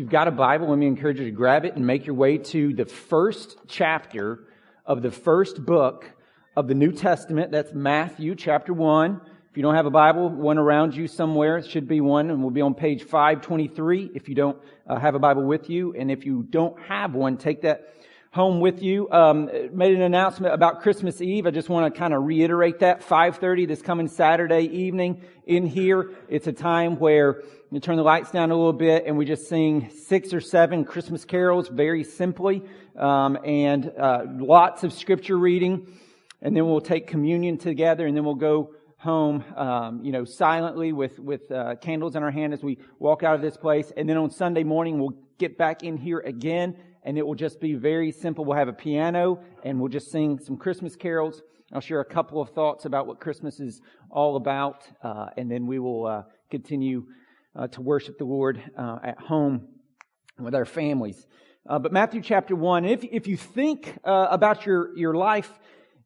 you've got a Bible, let me encourage you to grab it and make your way to the first chapter of the first book of the New Testament. That's Matthew chapter 1. If you don't have a Bible, one around you somewhere, it should be one, and we'll be on page 523 if you don't uh, have a Bible with you. And if you don't have one, take that home with you. Um, made an announcement about Christmas Eve. I just want to kind of reiterate that. 5.30 this coming Saturday evening in here. It's a time where you turn the lights down a little bit and we just sing six or seven Christmas carols very simply, um, and uh, lots of scripture reading. And then we'll take communion together and then we'll go home, um, you know, silently with with uh, candles in our hand as we walk out of this place. And then on Sunday morning, we'll get back in here again, and it will just be very simple. We'll have a piano, and we'll just sing some Christmas carols. I'll share a couple of thoughts about what Christmas is all about, uh, and then we will uh, continue uh, to worship the Lord uh, at home with our families. Uh, but Matthew chapter one, if if you think about your your life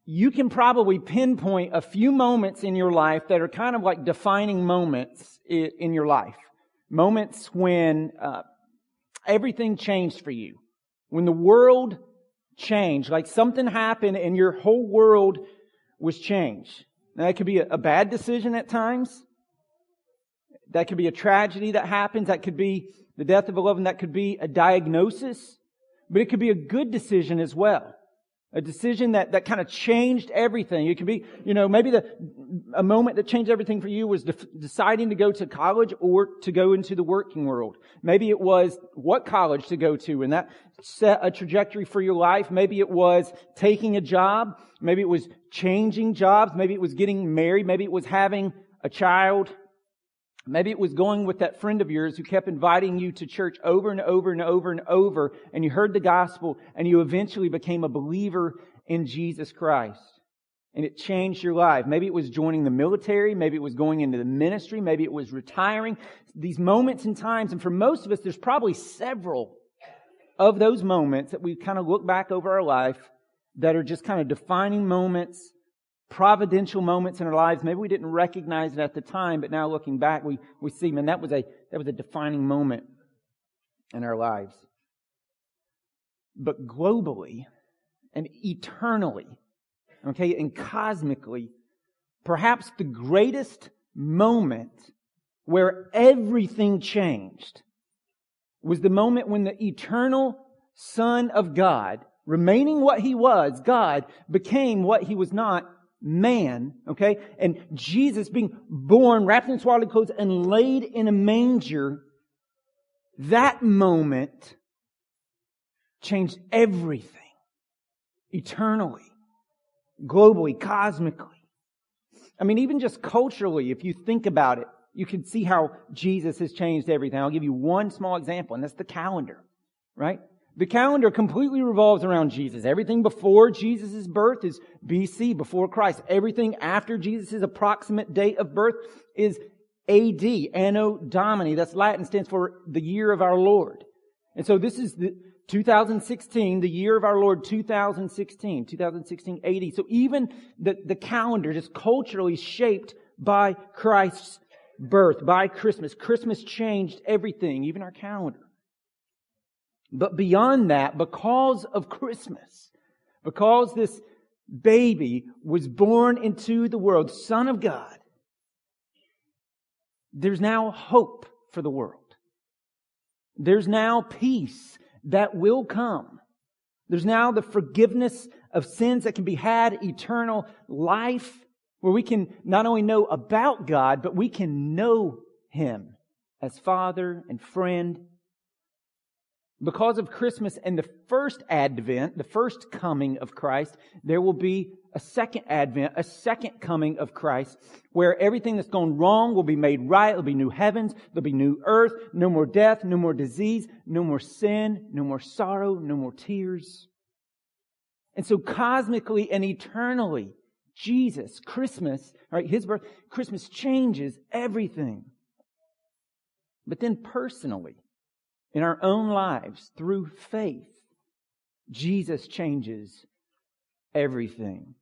you can probably pinpoint a few moments in your life that are kind of like defining moments in your life. Moments when uh, everything changed for you. When the world changed, like something happened and your whole world was changed. Now, that could be a bad decision at times. That could be a tragedy that happens. That could be the death of a loved one. That could be a diagnosis. But it could be a good decision as well. A decision that, that kind of changed everything. It could be, you know, maybe the, a moment that changed everything for you was de- deciding to go to college or to go into the working world. Maybe it was what college to go to and that set a trajectory for your life. Maybe it was taking a job. Maybe it was changing jobs. Maybe it was getting married. Maybe it was having a child. Maybe it was going with that friend of yours who kept inviting you to church over and over and over and over, and you heard the gospel, and you eventually became a believer in Jesus Christ. And it changed your life. Maybe it was joining the military, maybe it was going into the ministry, maybe it was retiring. These moments and times, and for most of us, there's probably several of those moments that we kind of look back over our life that are just kind of defining moments providential moments in our lives. Maybe we didn't recognize it at the time, but now looking back, we, we see, man, that was a, that was a defining moment in our lives. But globally and eternally, okay, and cosmically, perhaps the greatest moment where everything changed was the moment when the eternal Son of God, remaining what he was, God, became what he was not man, okay? And Jesus being born, wrapped in swaddling clothes, and laid in a manger, that moment changed everything. Eternally, globally, cosmically. I mean, even just culturally, if you think about it, you can see how Jesus has changed everything. I'll give you one small example, and that's the calendar, right? The calendar completely revolves around Jesus. Everything before Jesus' birth is BC, before Christ. Everything after Jesus' approximate date of birth is AD, Anno Domini. That's Latin, stands for the year of our Lord. And so this is the 2016, the year of our Lord 2016, 2016 AD. So even the, the calendar is culturally shaped by Christ's birth, by Christmas. Christmas changed everything, even our calendar. But beyond that, because of Christmas, because this baby was born into the world, Son of God, there's now hope for the world. There's now peace that will come. There's now the forgiveness of sins that can be had, eternal life, where we can not only know about God, but we can know Him as Father and friend because of Christmas and the first advent, the first coming of Christ, there will be a second advent, a second coming of Christ, where everything that's gone wrong will be made right. There'll be new heavens, there'll be new earth, no more death, no more disease, no more sin, no more sorrow, no more tears. And so cosmically and eternally, Jesus, Christmas, right, his birth, Christmas changes everything. But then personally, in our own lives through faith, Jesus changes everything.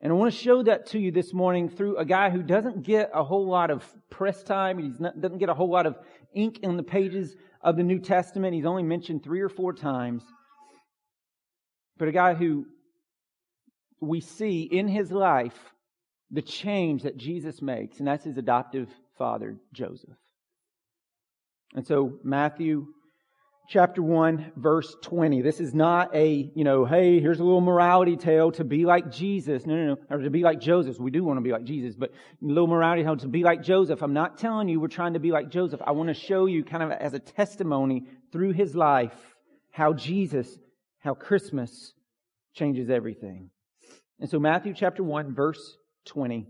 And I want to show that to you this morning through a guy who doesn't get a whole lot of press time. He doesn't get a whole lot of ink in the pages of the New Testament. He's only mentioned three or four times. But a guy who we see in his life the change that Jesus makes, and that's his adoptive father, Joseph. And so, Matthew chapter 1 verse 20. This is not a, you know, hey, here's a little morality tale to be like Jesus. No, no, no. Or to be like Joseph. We do want to be like Jesus, but a little morality tale to be like Joseph. I'm not telling you we're trying to be like Joseph. I want to show you kind of as a testimony through his life how Jesus, how Christmas changes everything. And so Matthew chapter 1 verse 20.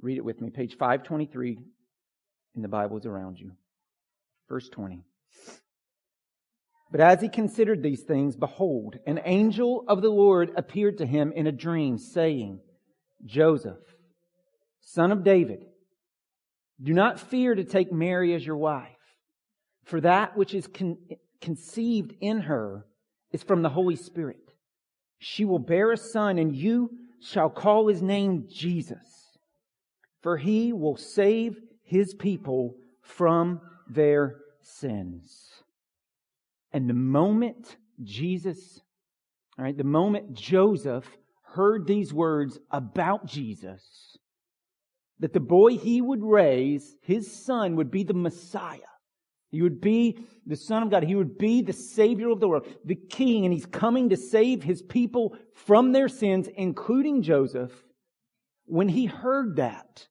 Read it with me. Page 523 in the Bibles around you. Verse 20. But as he considered these things, behold, an angel of the Lord appeared to him in a dream, saying, Joseph, son of David, do not fear to take Mary as your wife, for that which is con- conceived in her is from the Holy Spirit. She will bear a son, and you shall call his name Jesus, for he will save his people from their sins. And the moment Jesus, all right, the moment Joseph heard these words about Jesus, that the boy he would raise, his son, would be the Messiah. He would be the Son of God. He would be the Savior of the world, the King, and He's coming to save His people from their sins, including Joseph. When he heard that,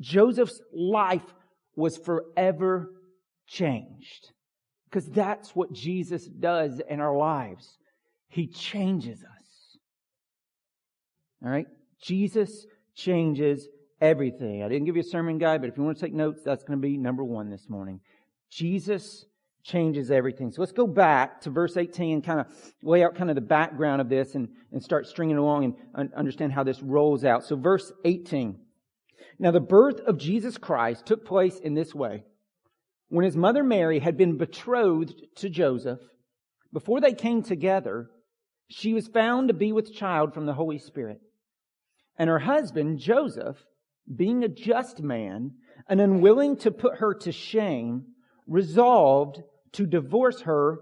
Joseph's life was forever changed. Because that's what Jesus does in our lives. He changes us. All right? Jesus changes everything. I didn't give you a sermon guide, but if you want to take notes, that's going to be number one this morning. Jesus changes everything. So let's go back to verse 18 and kind of lay out kind of the background of this and, and start stringing along and understand how this rolls out. So verse 18. Now the birth of Jesus Christ took place in this way. When his mother Mary had been betrothed to Joseph, before they came together, she was found to be with child from the Holy Spirit. And her husband, Joseph, being a just man and unwilling to put her to shame, resolved to divorce her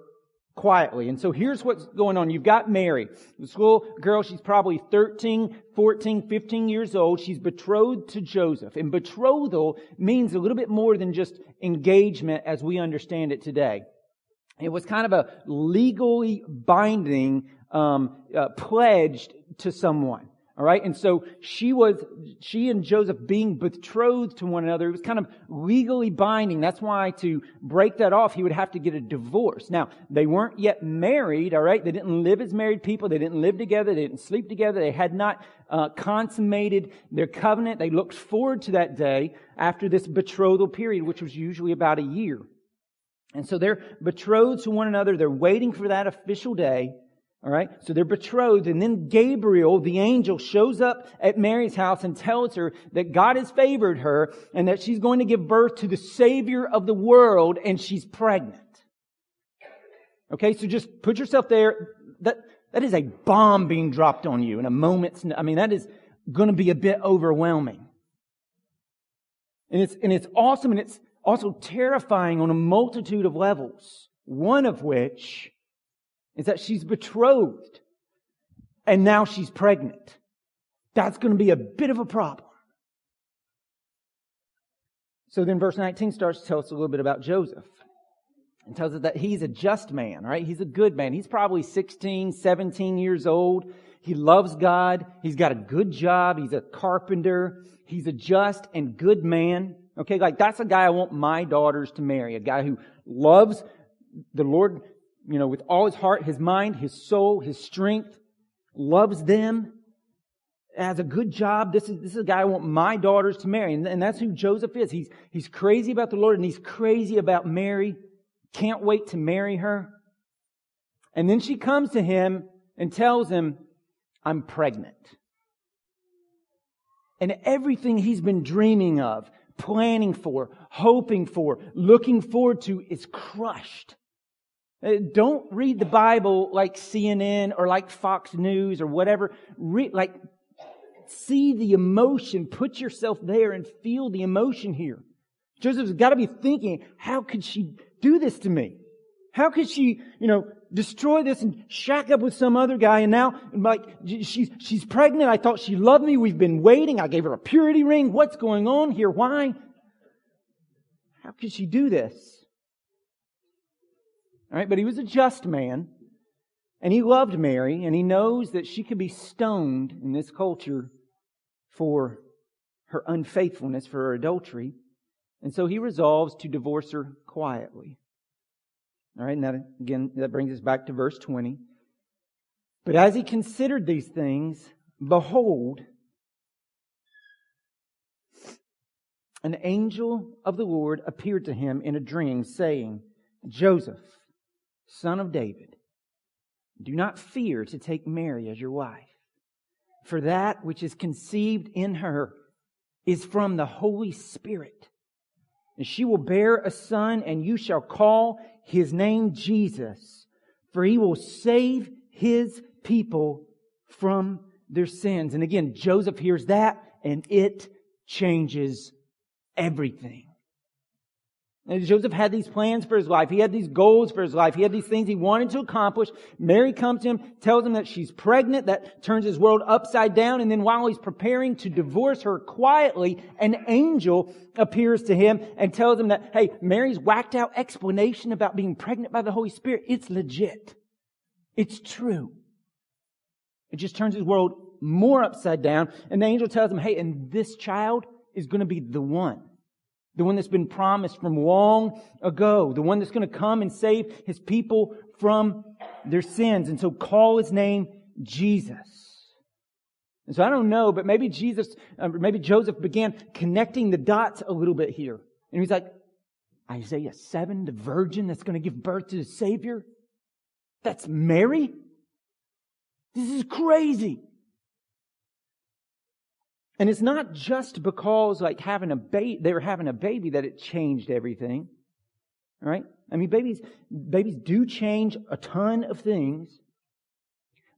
quietly. And so here's what's going on. You've got Mary, this little girl. She's probably 13, 14, 15 years old. She's betrothed to Joseph. And betrothal means a little bit more than just engagement as we understand it today. It was kind of a legally binding um, uh, pledge to someone. All right. And so she was, she and Joseph being betrothed to one another. It was kind of legally binding. That's why to break that off, he would have to get a divorce. Now, they weren't yet married. All right. They didn't live as married people. They didn't live together. They didn't sleep together. They had not uh, consummated their covenant. They looked forward to that day after this betrothal period, which was usually about a year. And so they're betrothed to one another. They're waiting for that official day. All right. So they're betrothed. And then Gabriel, the angel, shows up at Mary's house and tells her that God has favored her and that she's going to give birth to the savior of the world and she's pregnant. Okay. So just put yourself there. That, that is a bomb being dropped on you in a moment's, I mean, that is going to be a bit overwhelming. And it's, and it's awesome and it's also terrifying on a multitude of levels. One of which is that she's betrothed and now she's pregnant. That's going to be a bit of a problem. So then verse 19 starts to tell us a little bit about Joseph. And tells us that he's a just man, right? He's a good man. He's probably 16, 17 years old. He loves God. He's got a good job. He's a carpenter. He's a just and good man. Okay, like that's a guy I want my daughters to marry. A guy who loves the Lord you know, with all his heart, his mind, his soul, his strength, loves them, has a good job. This is, this is a guy I want my daughters to marry. And, and that's who Joseph is. He's, he's crazy about the Lord and he's crazy about Mary. Can't wait to marry her. And then she comes to him and tells him, I'm pregnant. And everything he's been dreaming of, planning for, hoping for, looking forward to is crushed Uh, don't read the Bible like CNN or like Fox News or whatever. Re- like, see the emotion. Put yourself there and feel the emotion here. Joseph's got to be thinking, how could she do this to me? How could she, you know, destroy this and shack up with some other guy and now, like, she's, she's pregnant. I thought she loved me. We've been waiting. I gave her a purity ring. What's going on here? Why? How could she do this? All right, but he was a just man, and he loved Mary, and he knows that she could be stoned in this culture for her unfaithfulness, for her adultery. And so he resolves to divorce her quietly. All right, and that again, that brings us back to verse 20. But as he considered these things, behold, an angel of the Lord appeared to him in a dream, saying, Joseph, son of David, do not fear to take Mary as your wife, for that which is conceived in her is from the Holy Spirit. And she will bear a son, and you shall call his name Jesus, for he will save his people from their sins. And again, Joseph hears that, and it changes everything. And Joseph had these plans for his life. He had these goals for his life. He had these things he wanted to accomplish. Mary comes to him, tells him that she's pregnant. That turns his world upside down. And then while he's preparing to divorce her quietly, an angel appears to him and tells him that, hey, Mary's whacked out explanation about being pregnant by the Holy Spirit, it's legit. It's true. It just turns his world more upside down. And the angel tells him, hey, and this child is going to be the one the one that's been promised from long ago, the one that's going to come and save his people from their sins. And so call his name Jesus. And so I don't know, but maybe Jesus, uh, maybe Joseph began connecting the dots a little bit here. And he's like, Isaiah 7, the virgin that's going to give birth to the Savior? That's Mary? This is crazy. And it's not just because like having a baby, they were having a baby that it changed everything. Right? I mean, babies, babies do change a ton of things.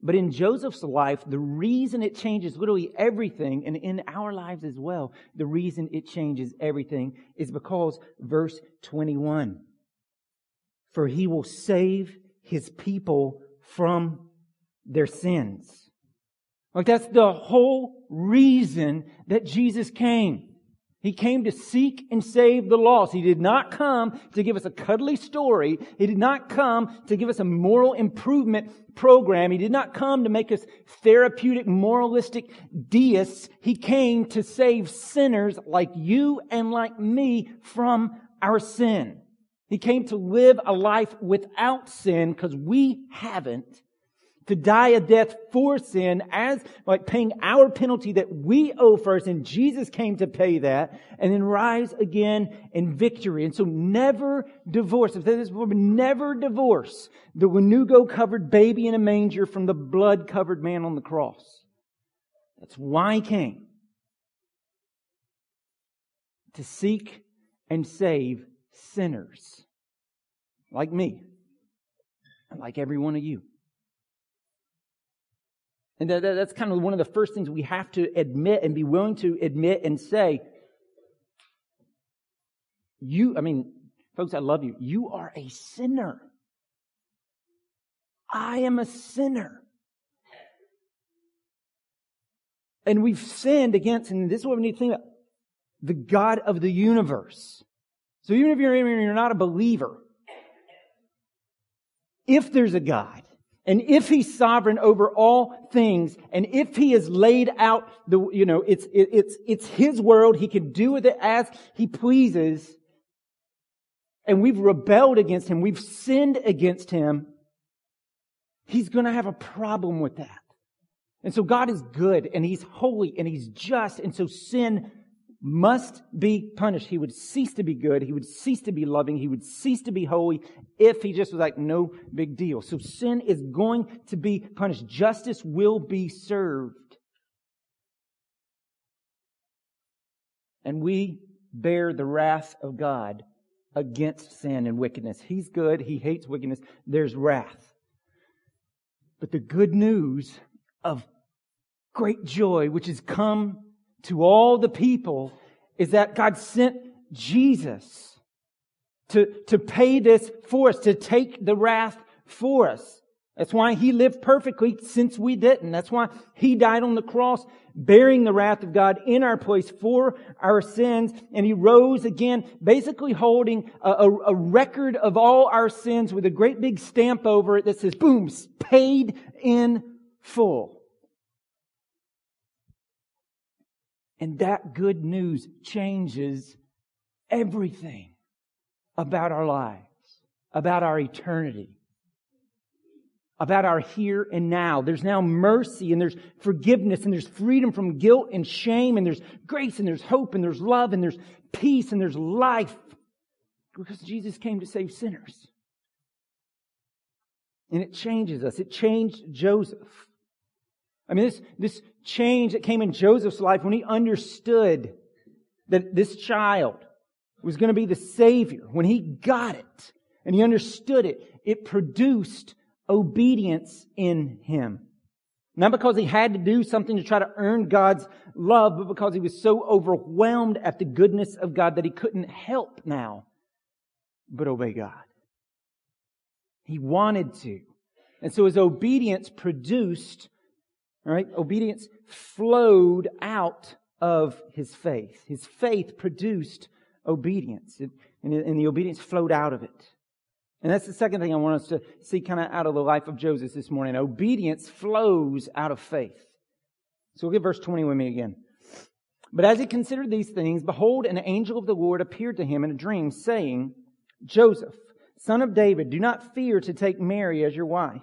But in Joseph's life, the reason it changes literally everything, and in our lives as well, the reason it changes everything is because verse 21. For he will save his people from their sins. Like that's the whole reason that Jesus came. He came to seek and save the lost. He did not come to give us a cuddly story. He did not come to give us a moral improvement program. He did not come to make us therapeutic, moralistic deists. He came to save sinners like you and like me from our sin. He came to live a life without sin because we haven't to die a death for sin as like paying our penalty that we owe first and Jesus came to pay that and then rise again in victory. And so never divorce. If this never divorce the Wanugo covered baby in a manger from the blood covered man on the cross. That's why he came. To seek and save sinners like me and like every one of you. And that, that's kind of one of the first things we have to admit and be willing to admit and say, you, I mean, folks, I love you. You are a sinner. I am a sinner. And we've sinned against, and this is what we need to think about, the God of the universe. So even if you're, you're not a believer, if there's a God, and if he's sovereign over all things, and if he has laid out the, you know, it's, it, it's, it's his world, he can do with it as he pleases, and we've rebelled against him, we've sinned against him, he's gonna have a problem with that. And so God is good, and he's holy, and he's just, and so sin must be punished. He would cease to be good. He would cease to be loving. He would cease to be holy if he just was like, no big deal. So sin is going to be punished. Justice will be served. And we bear the wrath of God against sin and wickedness. He's good. He hates wickedness. There's wrath. But the good news of great joy, which has come to all the people, is that God sent Jesus to, to pay this for us, to take the wrath for us. That's why he lived perfectly since we didn't. That's why he died on the cross, bearing the wrath of God in our place for our sins. And he rose again, basically holding a, a, a record of all our sins with a great big stamp over it that says, boom, paid in full. And that good news changes everything about our lives, about our eternity about our here and now. There's now mercy and there's forgiveness and there's freedom from guilt and shame and there's grace and there's hope and there's love and there's peace and there's life because Jesus came to save sinners. And it changes us. It changed Joseph. I mean, this, this change that came in Joseph's life when he understood that this child was going to be the Savior, when he got it and he understood it, it produced obedience in him. Not because he had to do something to try to earn God's love, but because he was so overwhelmed at the goodness of God that he couldn't help now but obey God. He wanted to. And so his obedience produced, right? Obedience flowed out of his faith. His faith produced obedience. and the obedience flowed out of it. And that's the second thing I want us to see kind of out of the life of Joseph this morning. Obedience flows out of faith. So we'll get verse 20 with me again. But as he considered these things, behold, an angel of the Lord appeared to him in a dream, saying, Joseph, son of David, do not fear to take Mary as your wife,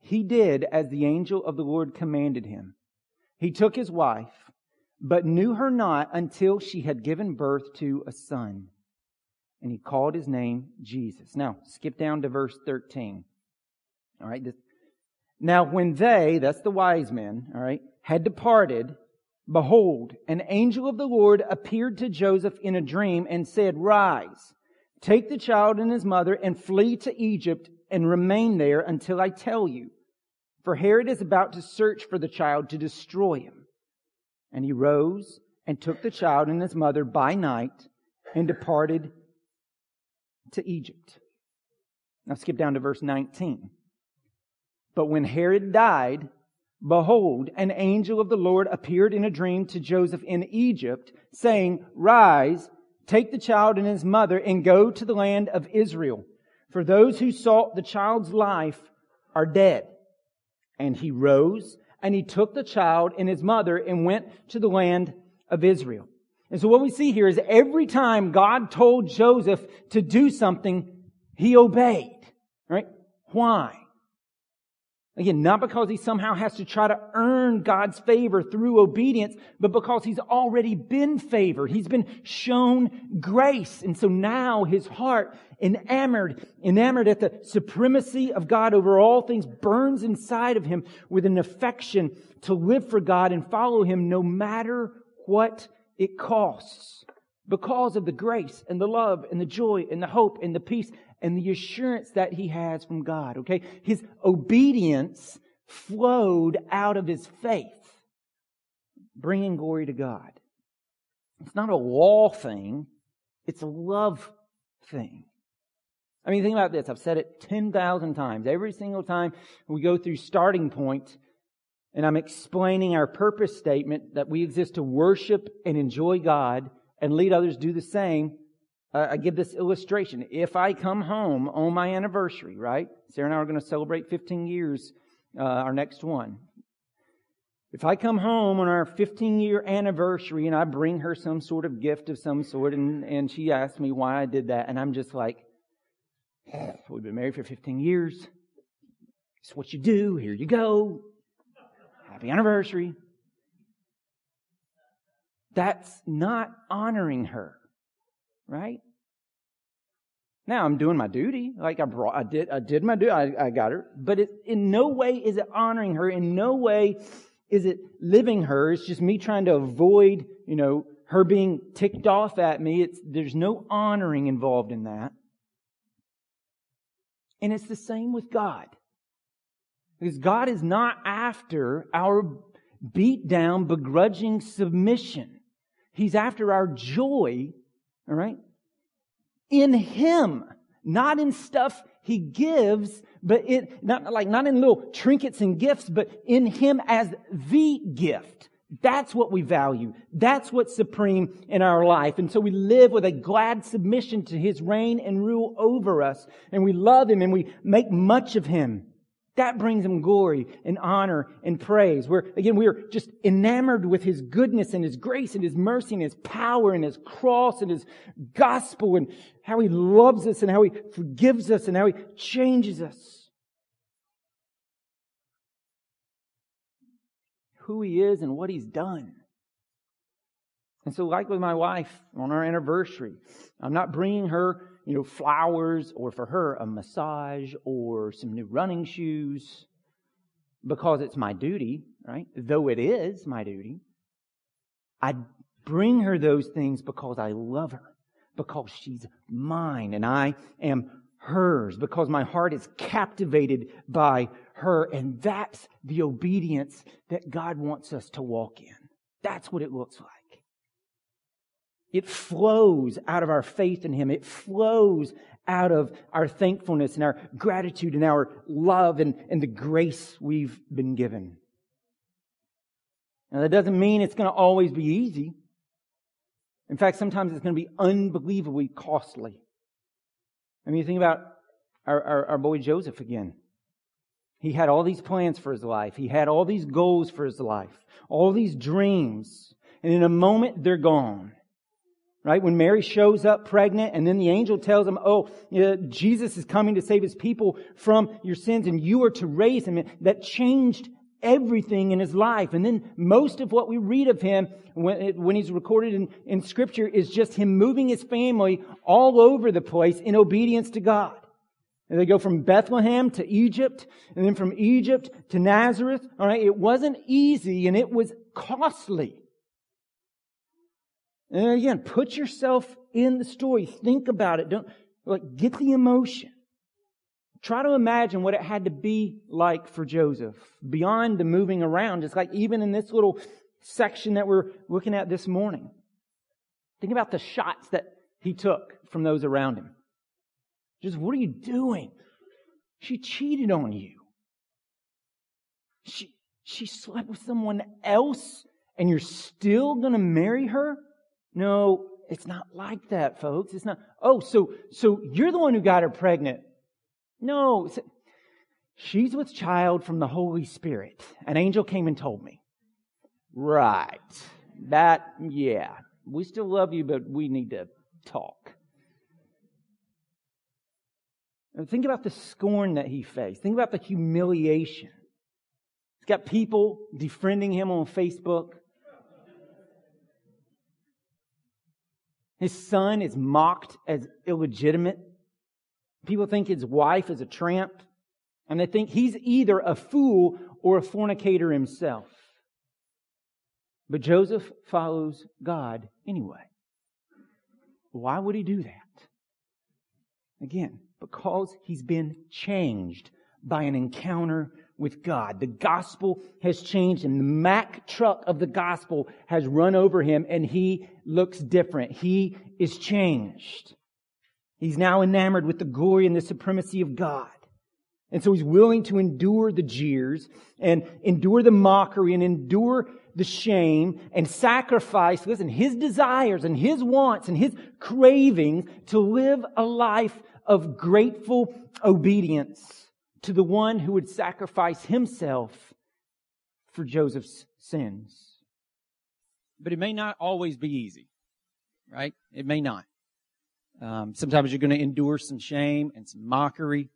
he did as the angel of the Lord commanded him. He took his wife, but knew her not until she had given birth to a son and he called his name Jesus. Now, skip down to verse 13. All right. Now, when they, that's the wise men, all right, had departed, behold, an angel of the Lord appeared to Joseph in a dream and said, Rise, take the child and his mother and flee to Egypt and remain there until I tell you. For Herod is about to search for the child to destroy him. And he rose and took the child and his mother by night and departed to Egypt. Now skip down to verse 19. But when Herod died, behold, an angel of the Lord appeared in a dream to Joseph in Egypt, saying, Rise, take the child and his mother, and go to the land of Israel. For those who sought the child's life are dead. And he rose, and he took the child and his mother, and went to the land of Israel. And so what we see here is every time God told Joseph to do something, he obeyed. Right? Why? Again, not because he somehow has to try to earn God's favor through obedience, but because he's already been favored. He's been shown grace. And so now his heart, enamored, enamored at the supremacy of God over all things, burns inside of him with an affection to live for God and follow him no matter what it costs because of the grace and the love and the joy and the hope and the peace and the assurance that he has from God. Okay. His obedience flowed out of his faith, bringing glory to God. It's not a law thing. It's a love thing. I mean, think about this. I've said it 10,000 times. Every single time we go through starting point, and I'm explaining our purpose statement that we exist to worship and enjoy God and lead others do the same. Uh, I give this illustration. If I come home on my anniversary, right? Sarah and I are going to celebrate 15 years, uh, our next one. If I come home on our 15 year anniversary and I bring her some sort of gift of some sort and, and she asks me why I did that and I'm just like, We've been married for 15 years. It's what you do. Here you go. Happy anniversary. That's not honoring her, right? Now I'm doing my duty. Like I brought, I did, I did my duty. I, I got her. But it, in no way is it honoring her. In no way is it living her. It's just me trying to avoid, you know, her being ticked off at me. It's, there's no honoring involved in that. And it's the same with God. Because God is not after our beat down, begrudging submission. He's after our joy, all right? In Him, not in stuff He gives, but it, not like, not in little trinkets and gifts, but in Him as the gift. That's what we value. That's what's supreme in our life. And so we live with a glad submission to His reign and rule over us. And we love Him and we make much of Him. That brings Him glory and honor and praise. We're, again, we are just enamored with His goodness and His grace and His mercy and His power and His cross and His gospel and how He loves us and how He forgives us and how He changes us. who he is and what he's done. And so, like with my wife on our anniversary, I'm not bringing her, you know, flowers or for her a massage or some new running shoes because it's my duty, right? Though it is my duty. I bring her those things because I love her, because she's mine and I am hers, because my heart is captivated by her. And that's the obedience that God wants us to walk in. That's what it looks like. It flows out of our faith in Him. It flows out of our thankfulness and our gratitude and our love and, and the grace we've been given. Now, that doesn't mean it's going to always be easy. In fact, sometimes it's going to be unbelievably costly. I mean, you think about our, our, our boy Joseph again. He had all these plans for his life. He had all these goals for his life, all these dreams. And in a moment, they're gone. Right? When Mary shows up pregnant and then the angel tells him, Oh, Jesus is coming to save his people from your sins and you are to raise him. That changed everything in his life. And then most of what we read of him when, when he's recorded in, in scripture is just him moving his family all over the place in obedience to God. And they go from Bethlehem to Egypt, and then from Egypt to Nazareth. All right, it wasn't easy and it was costly. And again, put yourself in the story. Think about it. Don't like get the emotion. Try to imagine what it had to be like for Joseph beyond the moving around, just like even in this little section that we're looking at this morning. Think about the shots that he took from those around him. Just, what are you doing? She cheated on you. She, she slept with someone else and you're still going to marry her? No, it's not like that, folks. It's not. Oh, so, so you're the one who got her pregnant. No, she's with child from the Holy Spirit. An angel came and told me. Right. That, yeah. We still love you, but we need to talk. Think about the scorn that he faced. Think about the humiliation. He's got people defriending him on Facebook. His son is mocked as illegitimate. People think his wife is a tramp, and they think he's either a fool or a fornicator himself. But Joseph follows God anyway. Why would he do that? Again, because he's been changed by an encounter with God. The gospel has changed him. The Mack truck of the gospel has run over him and he looks different. He is changed. He's now enamored with the glory and the supremacy of God. And so he's willing to endure the jeers and endure the mockery and endure the shame and sacrifice, listen, his desires and his wants and his cravings to live a life of grateful obedience to the one who would sacrifice himself for Joseph's sins. But it may not always be easy, right? It may not. Um, sometimes you're going to endure some shame and some mockery,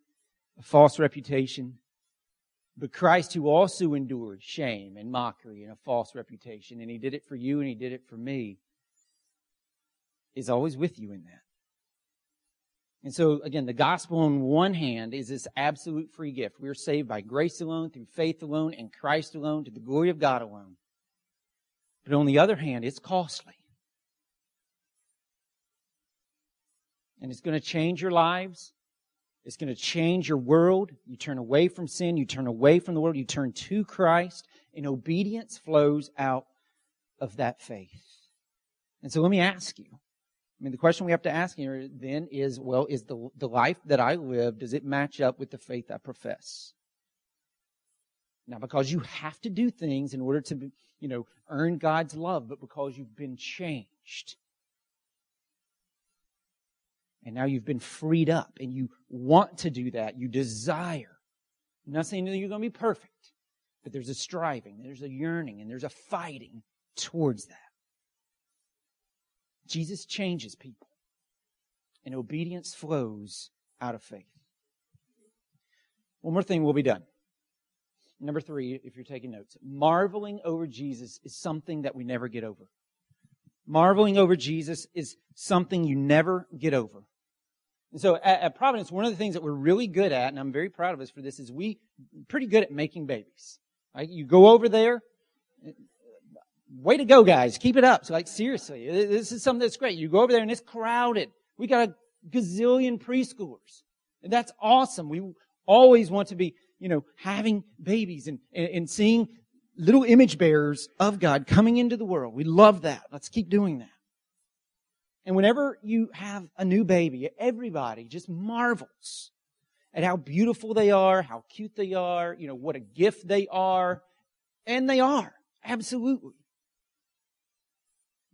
a false reputation. But Christ, who also endured shame and mockery and a false reputation, and he did it for you and he did it for me, is always with you in that. And so, again, the gospel on one hand is this absolute free gift. We are saved by grace alone, through faith alone, and Christ alone, to the glory of God alone. But on the other hand, it's costly. And it's going to change your lives. It's going to change your world. You turn away from sin. You turn away from the world. You turn to Christ. And obedience flows out of that faith. And so let me ask you. I mean, the question we have to ask here then is, well, is the, the life that I live, does it match up with the faith I profess? Now, because you have to do things in order to, you know, earn God's love, but because you've been changed. And now you've been freed up and you want to do that. You desire. I'm not saying that you're going to be perfect, but there's a striving, there's a yearning, and there's a fighting towards that. Jesus changes people, and obedience flows out of faith. One more thing, we'll be done. Number three, if you're taking notes, marveling over Jesus is something that we never get over. Marveling over Jesus is something you never get over. And so at, at, Providence, one of the things that we're really good at, and I'm very proud of us for this, is we pretty good at making babies. Right? You go over there, way to go, guys. Keep it up. So like seriously, this is something that's great. You go over there and it's crowded. We got a gazillion preschoolers. And that's awesome. We always want to be, you know, having babies and, and, and seeing little image bearers of God coming into the world. We love that. Let's keep doing that. And whenever you have a new baby, everybody just marvels at how beautiful they are, how cute they are, you know, what a gift they are. And they are. Absolutely.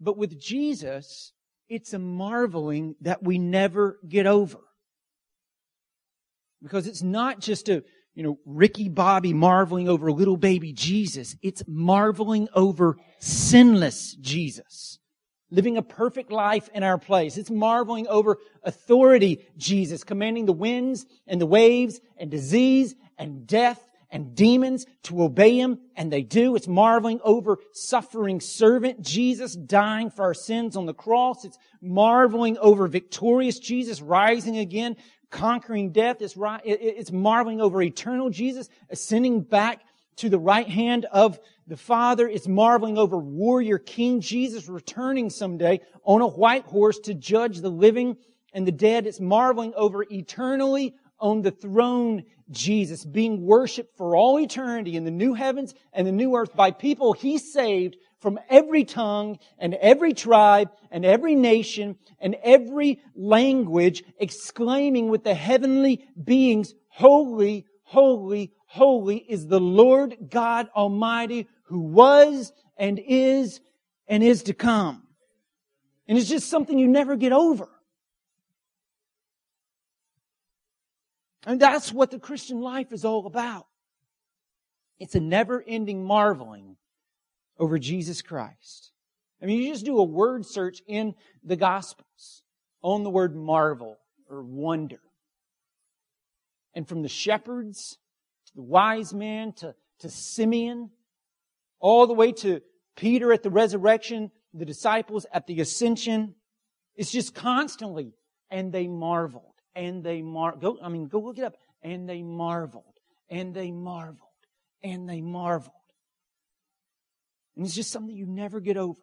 But with Jesus, it's a marveling that we never get over. Because it's not just a, you know, Ricky Bobby marveling over a little baby Jesus. It's marveling over sinless Jesus living a perfect life in our place. It's marveling over authority, Jesus, commanding the winds and the waves and disease and death and demons to obey him, and they do. It's marveling over suffering servant Jesus dying for our sins on the cross. It's marveling over victorious Jesus rising again, conquering death. It's, it's marveling over eternal Jesus ascending back to the right hand of the Father It's marveling over warrior King Jesus returning someday on a white horse to judge the living and the dead. It's marveling over eternally on the throne Jesus being worshiped for all eternity in the new heavens and the new earth by people he saved from every tongue and every tribe and every nation and every language exclaiming with the heavenly beings, holy, holy, holy is the Lord God Almighty who was and is and is to come. And it's just something you never get over. And that's what the Christian life is all about. It's a never ending marveling over Jesus Christ. I mean, you just do a word search in the Gospels on the word marvel or wonder. And from the shepherds to the wise men to, to Simeon all the way to Peter at the resurrection, the disciples at the ascension. It's just constantly, and they marveled, and they mar, go, I mean, go look it up, and they marveled, and they marveled, and they marveled. And it's just something you never get over.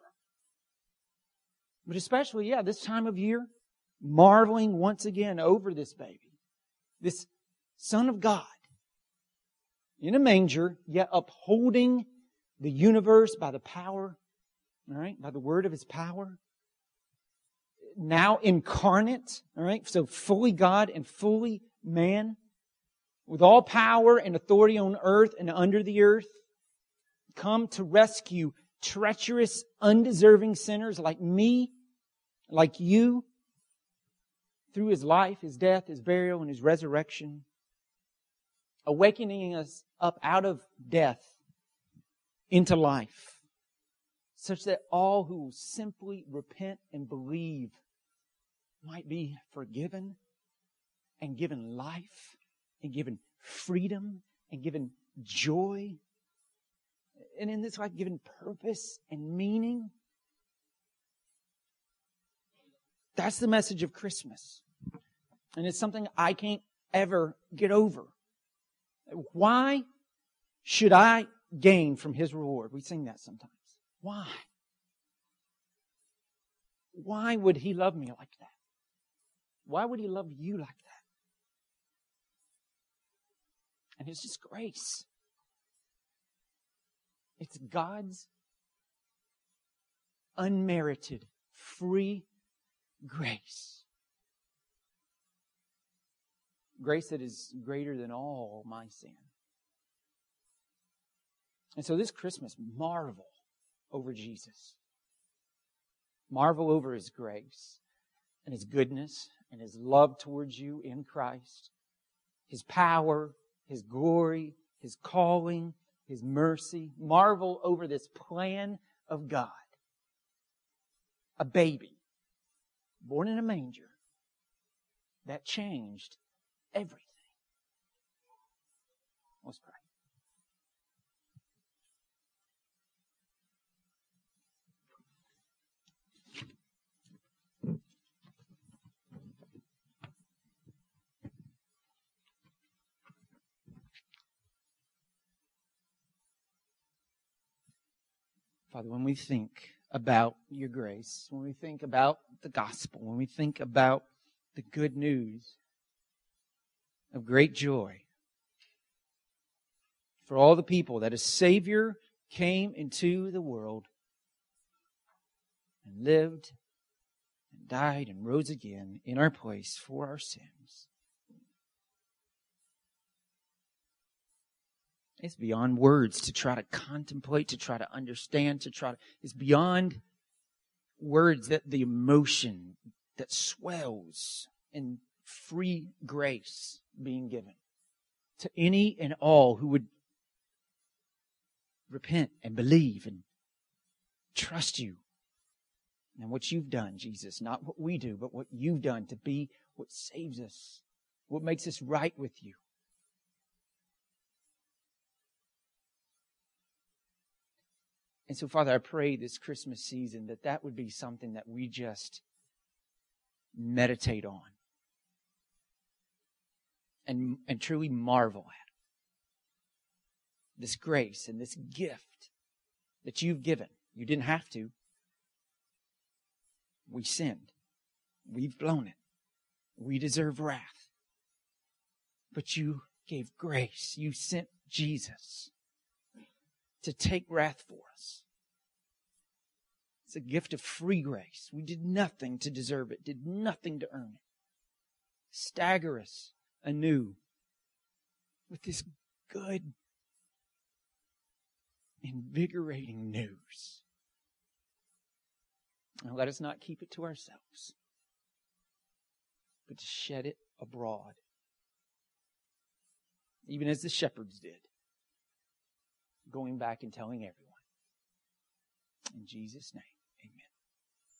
But especially, yeah, this time of year, marveling once again over this baby, this Son of God in a manger, yet upholding the universe by the power, all right, by the word of his power. Now incarnate, all right, so fully God and fully man, with all power and authority on earth and under the earth, come to rescue treacherous, undeserving sinners like me, like you, through his life, his death, his burial, and his resurrection, awakening us up out of death into life, such that all who simply repent and believe might be forgiven and given life and given freedom and given joy. And in this life, given purpose and meaning. That's the message of Christmas. And it's something I can't ever get over. Why should I gain from his reward? We sing that sometimes. Why? Why would he love me like that? Why would he love you like that? And it's just grace. It's God's unmerited, free grace. Grace that is greater than all my sin. And so this Christmas, marvel over Jesus. Marvel over His grace and His goodness and His love towards you in Christ. His power, His glory, His calling, His mercy. Marvel over this plan of God. A baby born in a manger that changed everything. Let's pray. Father, when we think about your grace, when we think about the gospel, when we think about the good news of great joy for all the people that a Savior came into the world and lived and died and rose again in our place for our sins. It's beyond words to try to contemplate, to try to understand, to try to, it's beyond words that the emotion that swells in free grace being given to any and all who would repent and believe and trust you and what you've done, Jesus. Not what we do, but what you've done to be what saves us, what makes us right with you. And so, Father, I pray this Christmas season that that would be something that we just meditate on and, and truly marvel at. This grace and this gift that you've given. You didn't have to. We sinned. We've blown it. We deserve wrath. But you gave grace. You sent Jesus to take wrath for us. It's a gift of free grace. We did nothing to deserve it, did nothing to earn it. Stagger us anew with this good, invigorating news. And let us not keep it to ourselves, but to shed it abroad, even as the shepherds did going back and telling everyone. In Jesus' name.